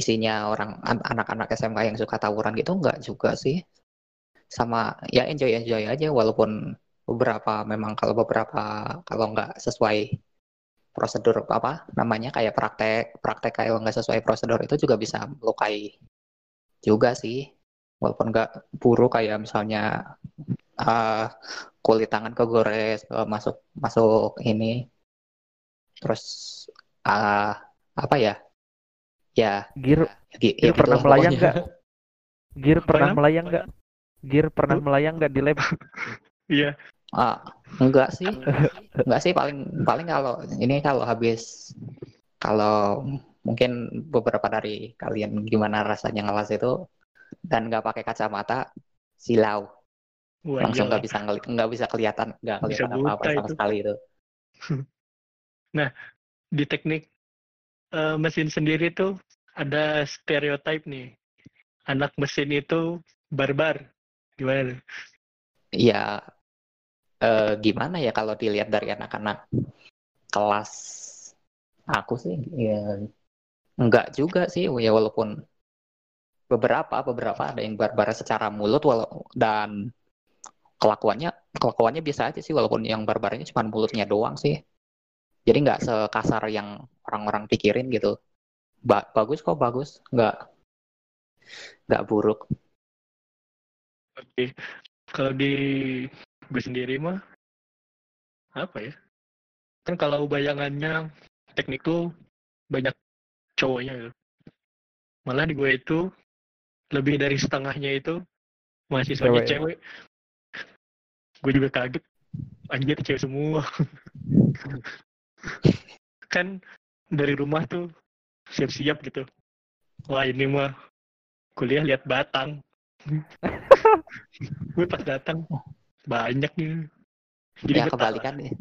isinya orang an- anak-anak SMK yang suka tawuran gitu nggak juga sih. Sama ya enjoy enjoy aja walaupun beberapa memang kalau beberapa kalau nggak sesuai prosedur apa namanya kayak praktek praktek kalau nggak sesuai prosedur itu juga bisa melukai juga sih. Walaupun nggak buruk kayak misalnya eh, kulit tangan kegores eh, masuk masuk ini terus eh, apa ya ya Gear, gi- gear ya pernah melayang nggak? Gear pernah melayang nggak? Gear pernah melayang nggak di lab? Iya. Ah, enggak sih enggak sih paling paling kalau ini kalau habis kalau mungkin beberapa dari kalian gimana rasanya ngelas itu dan nggak pakai kacamata silau Wah, langsung iyalah. nggak bisa nggak bisa kelihatan nggak kelihatan apa-apa sama itu. sekali itu di teknik eh, mesin sendiri tuh ada stereotip nih. Anak mesin itu barbar. Gimana? tuh? ya eh, gimana ya kalau dilihat dari anak-anak kelas aku sih ya enggak juga sih ya walaupun beberapa beberapa ada yang barbar secara mulut walau dan kelakuannya kelakuannya biasa aja sih walaupun yang barbarnya cuma mulutnya doang sih jadi nggak sekasar yang orang-orang pikirin gitu ba- bagus kok bagus nggak nggak buruk Oke. Kalau di gue sendiri mah apa ya? Kan kalau bayangannya teknik tuh banyak cowoknya gitu. Malah di gue itu lebih dari setengahnya itu mahasiswanya Cewek. cewek. Gue juga kaget. Anjir cewek semua. kan dari rumah tuh siap-siap gitu. Wah ini mah kuliah lihat batang. gue pas datang banyak nih. Jadi ya kebalikan nih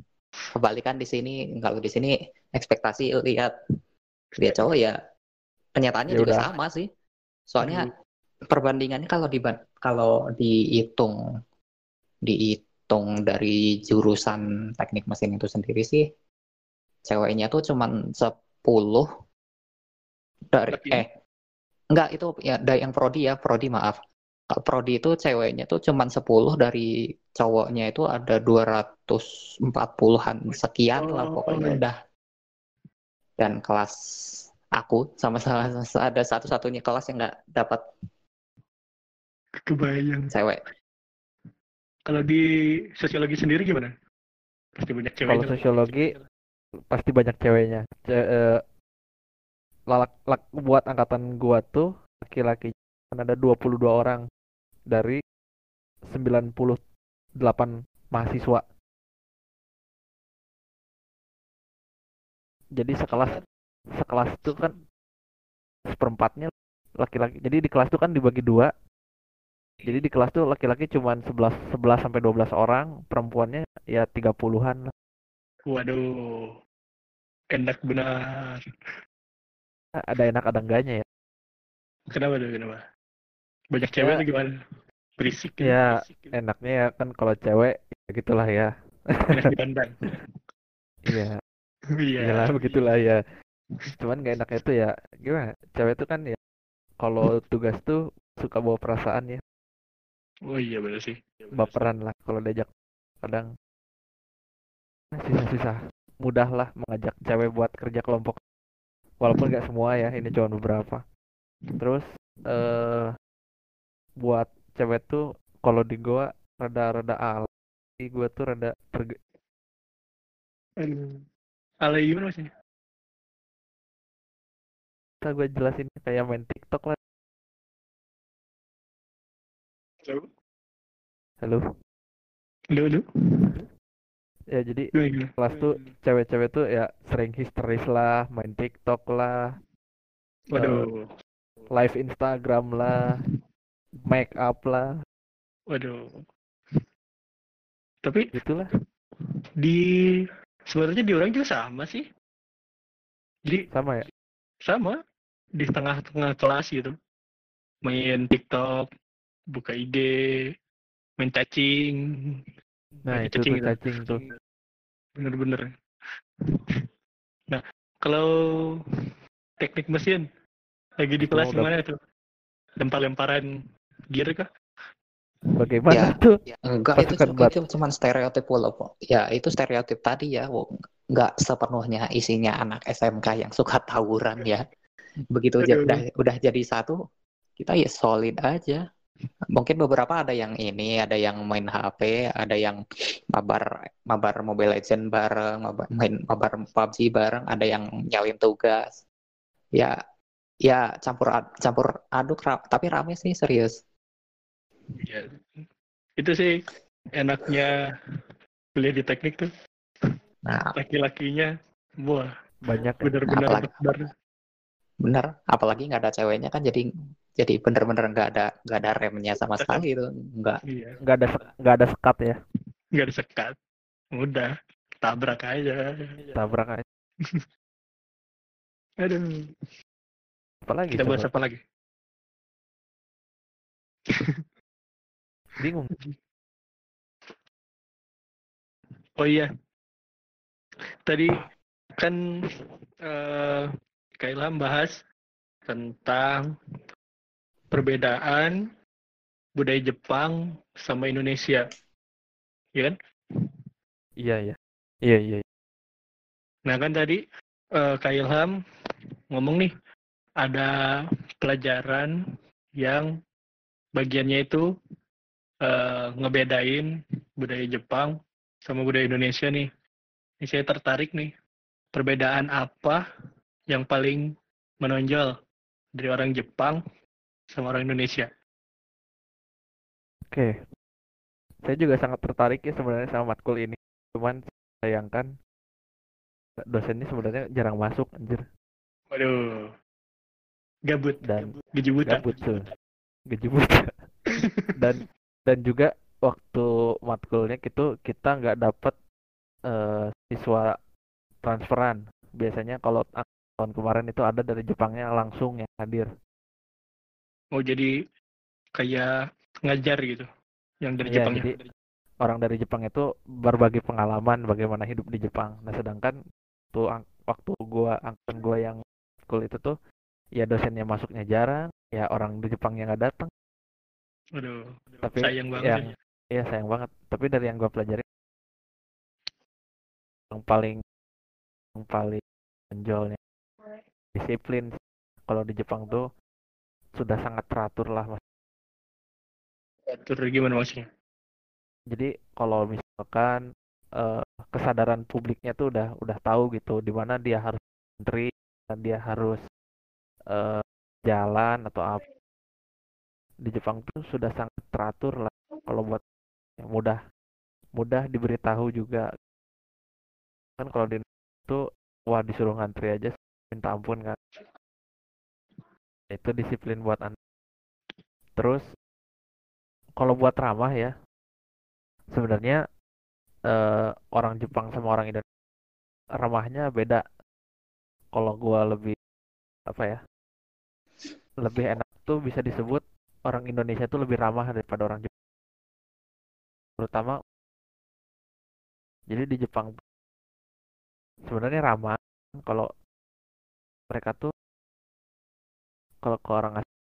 kebalikan di sini kalau di sini ekspektasi lihat lihat cowok ya kenyataannya Ya juga udah. sama sih soalnya perbandingannya kalau di kalau dihitung dihitung dari jurusan teknik mesin itu sendiri sih ceweknya tuh cuman 10 dari Tapi- eh enggak itu ya dari yang prodi ya prodi maaf kalau prodi itu ceweknya tuh cuman 10 dari cowoknya itu ada 240-an sekian lah Oh, pokoknya iya. udah dan kelas aku sama salah ada satu-satunya kelas yang nggak dapat Kebayang. cewek Kalau di sosiologi sendiri gimana? Pasti banyak ceweknya. Kalau sosiologi pasti banyak ceweknya. Ce eh, lalak, lak- buat angkatan gua tuh laki-laki kan ada 22 orang dari 98 mahasiswa. Jadi sekelas sekelas itu kan seperempatnya laki-laki. Jadi di kelas itu kan dibagi dua. Jadi di kelas tuh laki-laki cuman 11 11 sampai 12 orang, perempuannya ya 30-an lah. Waduh. Enak benar. Ada enak ada enggaknya ya. Kenapa tuh? Kenapa? Banyak cewek Ya. tuh gimana? Berisik. kan? Ya, Berisik. enaknya ya kan kalau cewek ya gitulah ya. Enak dipandang. Iya, Iya. iyalah begitulah ya. Cuman gak enaknya tuh ya gimana? Cewek tuh kan ya kalau tugas tuh suka bawa perasaan ya, Oh iya benar sih. baperan lah kalau diajak kadang nah, susah-susah. Mudah lah mengajak cewek buat kerja kelompok. Walaupun gak semua ya, ini cuma beberapa. Terus eh buat cewek tuh kalau di gua rada-rada al. Di gua tuh rada terge-. Alay gimana maksudnya? bisa gue jelasin kayak main TikTok lah. Halo? Halo. Halo, halo? Ya jadi gimana? kelas tuh cewek-cewek tuh ya sering histeris lah, main TikTok lah, Waduh. live Instagram lah, make up lah, Waduh. Tapi gitulah. di sebenarnya di orang juga sama sih. Jadi Sama ya. sama di tengah-tengah kelas gitu. Main TikTok, buka IG, main cacing. Nah, Lagi itu gitu. cacing tuh. Bener-bener. Nah, kalau teknik mesin lagi di kelas udah- gimana tuh? Lempar-lemparan gear kah? Bagaimana Ya. tuh? enggak itu cuma, itu cuman stereotip loh Pok. ya itu stereotip tadi ya Wo. nggak sepenuhnya isinya anak SMK yang suka tawuran ya begitu Aduh. udah udah jadi satu kita ya solid aja mungkin beberapa ada yang ini ada yang main HP ada yang mabar mabar Mobile Legend bareng mabar, main mabar PUBG bareng ada yang nyalin tugas ya ya campur ad- campur aduk ra- tapi rame sih serius Ya. Itu sih enaknya kuliah di teknik tuh. nah Laki-lakinya, wah, Banyak ya. benar-benar apalagi- benar. bener apalagi nggak ada ceweknya kan jadi jadi bener-bener nggak ada nggak ada remnya sama sekali itu nggak Iya, Nggak ada nggak ada sekat ya. nggak disekat. Udah, tabrak aja. Tabrak aja. Aduh, Apalagi kita bahas apa lagi? Bingung. Oh iya, tadi kan eh Kak Ilham bahas tentang perbedaan budaya Jepang sama Indonesia, ya kan? Iya, iya. Iya, iya. Nah kan tadi eh Kak Ilham ngomong nih ada pelajaran yang bagiannya itu eh, ngebedain budaya Jepang sama budaya Indonesia nih. Ini saya tertarik nih. Perbedaan apa yang paling menonjol dari orang Jepang sama orang Indonesia? Oke. Saya juga sangat tertarik ya sebenarnya sama matkul ini. Cuman sayangkan dosennya sebenarnya jarang masuk anjir Waduh. Gabut, dan gaji buta. gabut tuh. Gaji buta. dan dan juga waktu matkulnya gitu kita nggak dapet eh, siswa transferan. Biasanya kalau tahun kemarin itu ada dari Jepangnya langsung yang hadir. Mau jadi kayak ngajar gitu. Yang dari Iya, Jepang jadi orang dari Jepang itu berbagi pengalaman bagaimana hidup di Jepang. Nah, sedangkan tuh waktu gua angkatan gua yang school itu tuh ya dosennya masuknya jarang, ya orang di Jepang yang nggak datang. Aduh, tapi sayang banget yang ya. Iya sayang banget. Tapi dari yang gue pelajari yang paling yang paling menonjolnya disiplin. Kalau di Jepang tuh sudah sangat teratur lah mas. Atur gimana maksudnya? Jadi kalau misalkan eh, kesadaran publiknya tuh udah udah tahu gitu di mana dia harus antri dan dia harus eh, jalan atau apa. Di Jepang tuh sudah sangat teratur lah. Kalau buat yang mudah mudah diberitahu juga kan kalau di itu wah disuruh ngantri aja minta ampun kan itu disiplin buat anda terus kalau buat ramah ya sebenarnya eh, orang Jepang sama orang Indonesia ramahnya beda. Kalau gua lebih apa ya lebih enak tuh bisa disebut orang Indonesia tuh lebih ramah daripada orang Jepang. Terutama jadi di Jepang sebenarnya ramah kalau mereka tuh kalau ke orang asing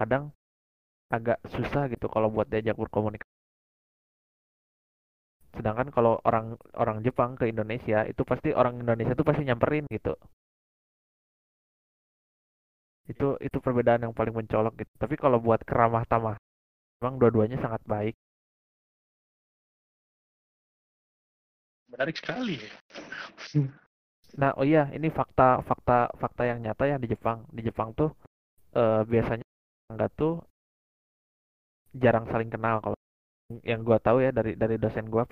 kadang agak susah gitu kalau buat diajak berkomunikasi. Sedangkan kalau orang orang Jepang ke Indonesia itu pasti orang Indonesia tuh pasti nyamperin gitu. Itu itu perbedaan yang paling mencolok gitu. Tapi kalau buat keramah tamah memang dua-duanya sangat baik. Menarik sekali ya. Nah, oh iya, ini fakta fakta fakta yang nyata ya di Jepang. Di Jepang tuh eh, biasanya enggak tuh jarang saling kenal kalau yang gua tahu ya dari dari dosen gua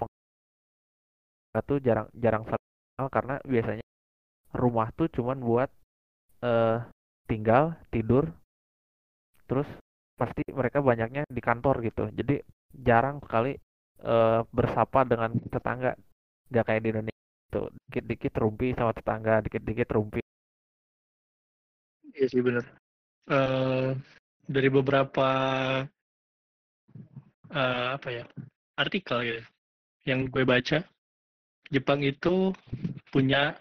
enggak tuh jarang jarang saling kenal karena biasanya rumah tuh cuman buat eh tinggal, tidur, terus pasti mereka banyaknya di kantor gitu. Jadi jarang sekali eh, bersapa dengan tetangga. Nggak kayak di Indonesia tuh dikit-dikit rumpi sama tetangga, dikit-dikit rumpi. Iya sih benar. Eh dari beberapa eh, apa ya artikel gitu yang gue baca, Jepang itu punya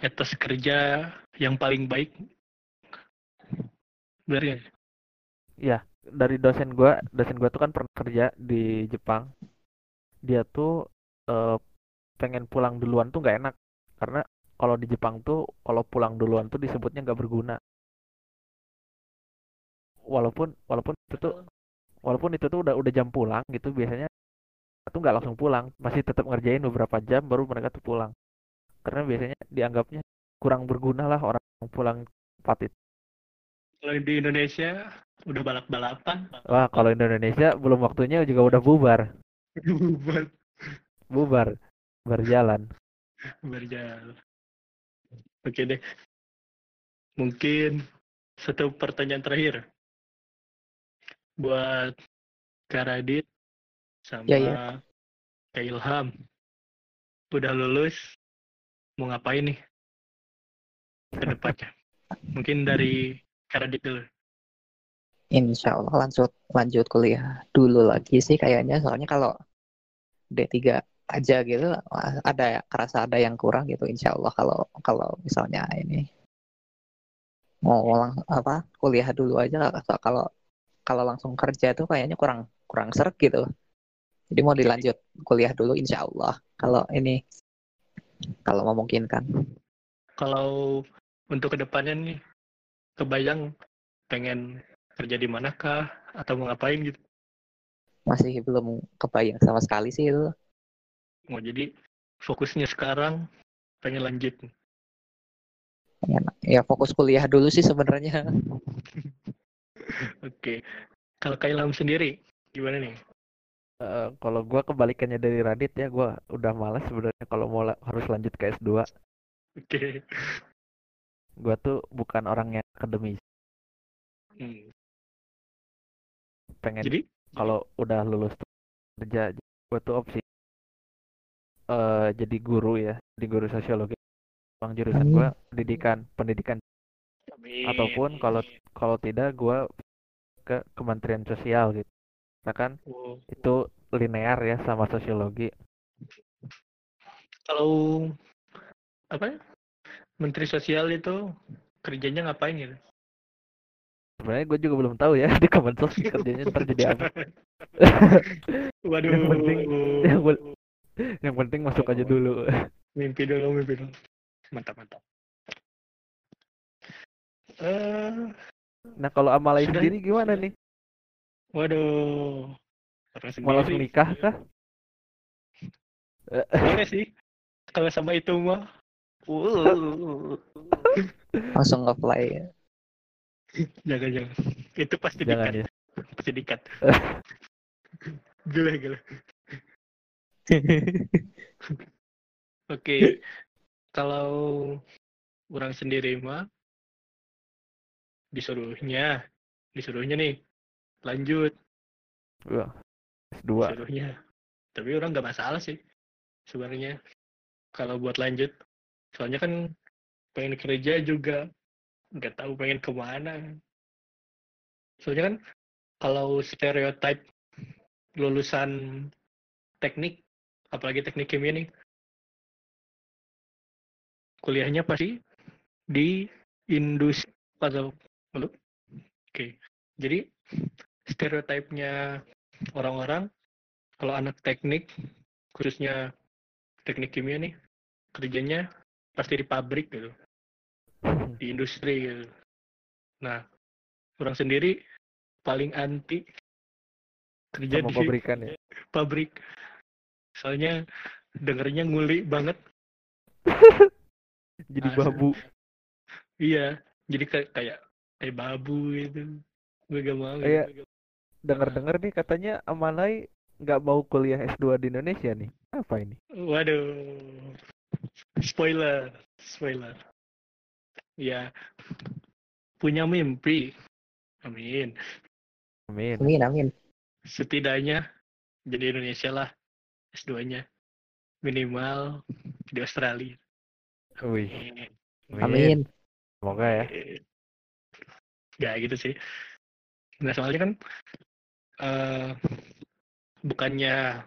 etos kerja yang paling baik. Benar? Ya, dari dosen gua, dosen gua tuh kan pernah kerja di Jepang. Dia tuh eh, pengen pulang duluan tuh nggak enak karena kalau di Jepang tuh kalau pulang duluan tuh disebutnya nggak berguna. Walaupun walaupun itu tuh walaupun itu tuh udah udah jam pulang gitu biasanya tuh nggak langsung pulang, masih tetap ngerjain beberapa jam baru mereka tuh pulang. Karena biasanya dianggapnya kurang berguna lah orang yang pulang cepat itu. Kalau di Indonesia udah balap-balapan, Wah, kalau di Indonesia belum waktunya juga udah bubar, bubar bubar, berjalan. berjalan. Oke deh. Mungkin satu pertanyaan terakhir buat Kak Radit sama Ya, ya. Kak Ilham. Udah lulus, mau ngapain nih ke depannya? Mungkin dari Kak Radit dulu. Insya Allah lanjut lanjut kuliah dulu lagi sih kayaknya soalnya kalau D3 aja gitu ada kerasa ada yang kurang gitu Insya Allah kalau kalau misalnya ini mau lang apa kuliah dulu aja kalau kalau langsung kerja tuh kayaknya kurang kurang seret gitu. Jadi mau dilanjut kuliah dulu Insya Allah kalau ini kalau memungkinkan. Kalau untuk ke depannya nih, kebayang pengen kerja di manakah atau mau ngapain gitu? masih belum kebayang sama sekali sih itu. Mau jadi fokusnya sekarang pengen lanjut. ya, ya fokus kuliah dulu sih sebenarnya Oke. Kalau Kak Ilham sendiri, gimana nih? Eh, kalau gua kebalikannya dari Radit ya, gua udah malas sebenarnya kalau mau la- harus lanjut ke S2. Oke. Gua tuh bukan orang yang akademis. Hmm. Pengen Jadi, kalau udah lulus kerja, gua tuh opsi eh jadi guru ya, jadi guru sosiologi. Bang jurusan Amin. gua pendidikan, pendidikan amin. ataupun kalau kalau tidak gua ke Kementerian Sosial gitu. Nah kan Oh, itu linear ya sama sosiologi. kalau apa ya? Menteri Sosial itu kerjanya ngapain gitu? sebenarnya gue juga belum tahu ya di Kemensos kerjanya ntar jadi apa Waduh. Yang penting- yang yang penting masuk aja dulu mimpi dulu, mimpi dulu. Mantap, mantap. Eh, nah kalau Amalai Sudah- sendiri gimana nih waduh. Mau langsung nikah kah Boleh sih. Kalau sama itu mah. Uh, Langsung nge-fly. jangan jangan. Itu pasti jangan dikat. ya Pasti dikat. gila gila. Oke. Kalau orang sendiri mah disuruhnya, disuruhnya nih lanjut Wah, S2 disuruhnya. Tapi orang nggak masalah sih sebenarnya kalau buat lanjut. Soalnya kan pengen kerja juga nggak tahu pengen ke mana. Soalnya kan kalau stereotip lulusan teknik, apalagi teknik kimia nih, kuliahnya pasti di industri atau Halo? Oke. Jadi stereotipnya orang-orang kalau anak teknik khususnya teknik kimia nih kerjanya pasti di pabrik gitu. Di industri gitu. Nah orang sendiri paling anti kerja sama di pabrikan ya? pabrik. Soalnya dengernya nguli banget. Jadi Asli. babu. iya. Jadi kayak kayak kayak babu gitu gue gak mau Iya. gitu. dengar-dengar nih katanya Amalai nggak mau kuliah S2 di Indonesia nih apa ini Waduh, spoiler, spoiler. Ya, punya mimpi. Amin. amin Amin, amin. Setidaknya jadi Indonesia lah S2-nya. Minimal di Australia. wih Amin. Amin. semoga ya Ya gitu sih. Nah soalnya kan eh bukannya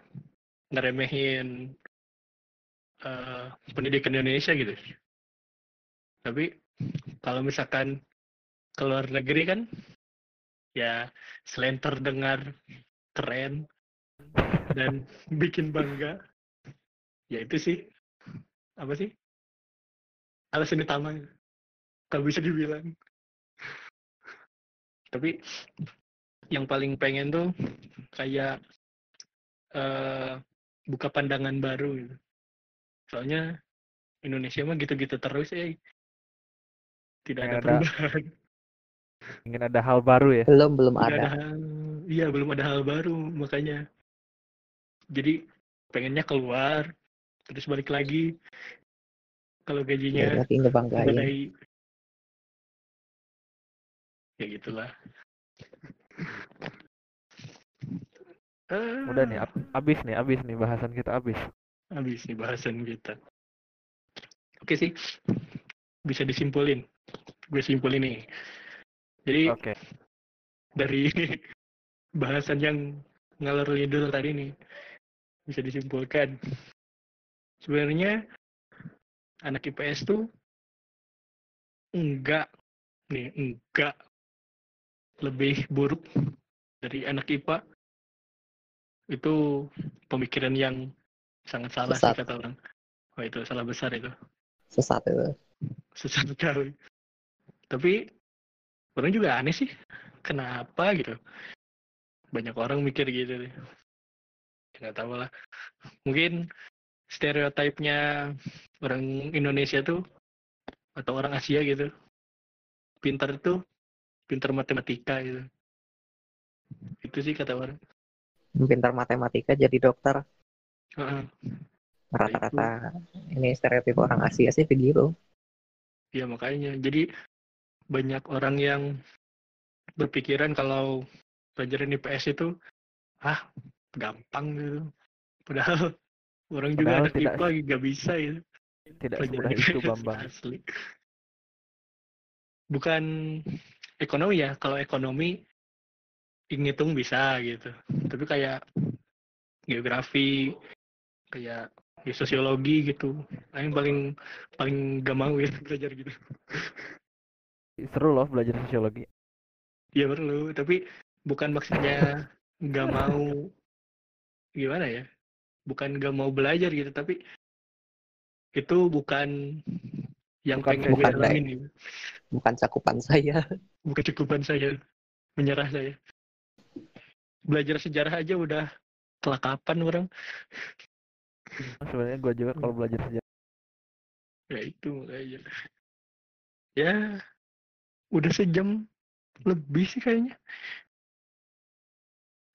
ngeremehin eh, pendidikan Indonesia gitu. Tapi kalau misalkan ke luar negeri kan ya selain terdengar keren dan bikin bangga ya itu sih apa sih alasan utama kalau bisa dibilang tapi yang paling pengen tuh kayak eh buka pandangan baru gitu. Soalnya Indonesia mah gitu-gitu terus ya. Tidak ada ada- perubahan. ingin ada hal baru ya Belum, belum Tidak ada. ada hal- iya belum ada hal baru makanya. Jadi pengennya keluar terus balik lagi kalau Ya, gajinya lagi ngebanggain. Ya gitulah. Udah nih ab- abis nih abis nih bahasan kita abis habis nih bahasan kita. Oke sih, bisa disimpulin. Gue simpulin nih. Jadi oke dari bahasan yang ngalor ngidul tadi nih bisa disimpulkan sebenarnya anak IPS tuh enggak nih enggak lebih buruk dari anak IPA itu pemikiran yang sangat salah sih Sesat. kata orang oh itu salah besar itu Sesat itu. sesat sekali. Tapi orang juga aneh sih, kenapa gitu? Banyak orang mikir gitu deh. Nggak tahu lah. Mungkin stereotipnya orang Indonesia tuh atau orang Asia gitu, pintar tuh pintar matematika gitu. Itu sih kata orang. Pintar matematika jadi dokter. Rata-rata ini stereotip orang Asia sih begitu. Iya makanya. Jadi banyak orang yang berpikiran kalau pelajaran IPS itu ah gampang gitu. Padahal orang juga Padahal anak tidak- IPA nggak bisa gitu. tidak Pelajaran semudah itu Bambang Asli. Bukan ekonomi ya. Kalau ekonomi ngitung bisa gitu. Tapi kayak geografi, kayak ya, sosiologi gitu. Yang paling paling gak mau ya belajar gitu. seru loh belajar sosiologi ya perlu tapi bukan maksudnya nggak mau gimana ya bukan nggak mau belajar gitu tapi itu bukan yang Bukan pengen bukan gitu. bukan cakupan saya. Bukan cukupan saya. Menyerah saya. Belajar sejarah aja udah kelakapan orang. Sebenarnya gue juga kalau belajar sejarah ya itu makanya. Ya udah sejam lebih sih kayaknya.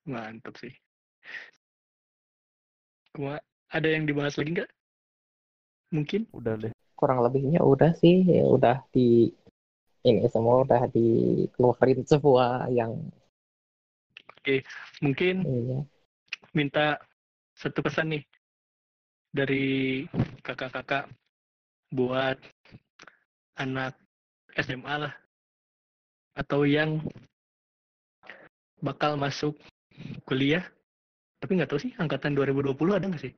Mantap sih. Cuma ada yang dibahas lagi nggak? Mungkin? Udah deh kurang lebihnya udah sih ya udah di ini semua udah dikeluarin semua yang mungkin ini minta satu pesan nih dari kakak-kakak buat anak SMA lah atau yang bakal masuk kuliah tapi nggak tahu sih angkatan 2020 ada nggak sih?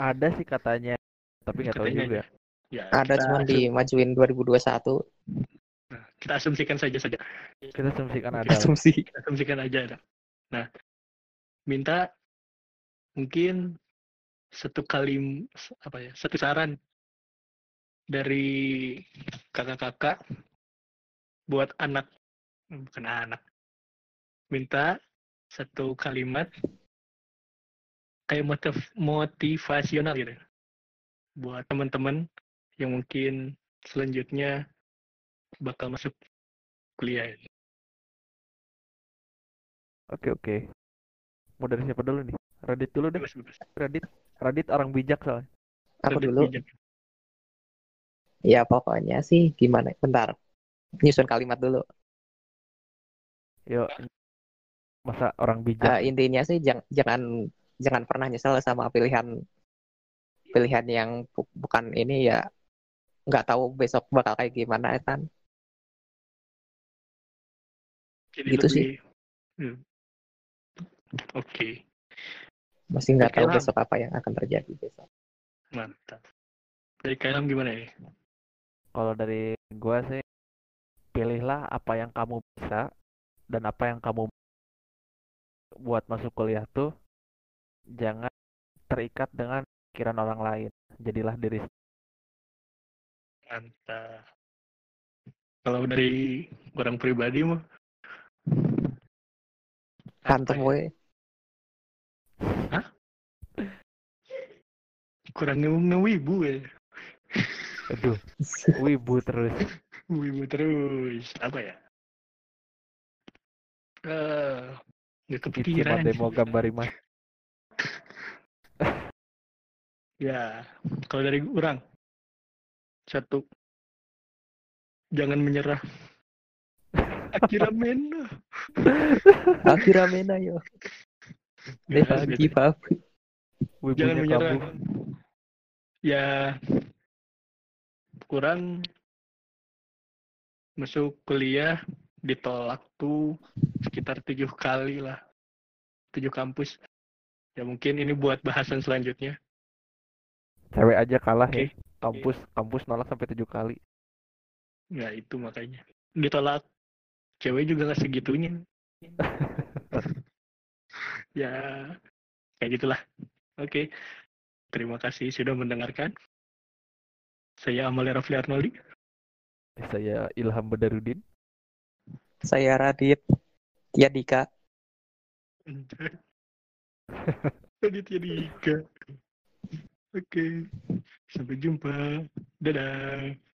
Ada sih katanya tapi nggak tahu juga. ya ada asum- dimajuin 2021 nah, kita asumsikan saja saja. Kita asumsikan ada asumsi. Kita asumsikan aja ada. Nah minta mungkin satu kali apa ya satu saran dari kakak-kakak buat anak bukan anak. Minta satu kalimat kayak motiv motivasional gitu buat teman-teman yang mungkin selanjutnya bakal masuk kuliah. Oke oke. Mau dari siapa dulu nih? Radit dulu deh. Bebas, bebas. Radit Radit orang bijak soalnya. Aku dulu. bijak. ya pokoknya sih gimana? Bentar. Nyusun kalimat dulu. Yuk masa orang bijak? Eh, intinya sih jangan jangan jangan pernah nyesel sama pilihan pilihan yang bu- bukan ini ya nggak tahu besok bakal kayak gimana kan Jadi Gitu sih. lebih- Hmm. Oke, masih nggak tahu besok apa yang akan terjadi besok mantap. Dari kalian gimana ya? kalau dari gua sih pilihlah apa yang kamu bisa dan apa yang kamu buat masuk kuliah tuh jangan terikat dengan pikiran orang lain jadilah diri Mantap. Kalau dari orang pribadi mah ya? we kurang ngewibu ya. aduh wibu terus Wibu terus. Apa ya? Eh, nggak Ichi kepikiran. demo gambari mas Ya, kalau dari orang satu jangan menyerah. Akhirnya men. akhirnya mena yo. Never give up jangan menyerah. Kamu ya kurang. Masuk kuliah ditolak tuh sekitar tujuh kali lah. Tujuh kampus. Ya mungkin ini buat bahasan selanjutnya cewek aja kalah ya. Oke. kampus kampus nolak sampai tujuh kali. Ya itu makanya. Ditolak. Cewek juga nggak segitunya. Ya kayak gitulah. Oke. Terima kasih sudah mendengarkan. Saya Amalia Rafli Arnoldi. Saya Ilham Badarudin. Saya Radit ya Dika Aditya Dika. Oke, sampai jumpa. Dadah.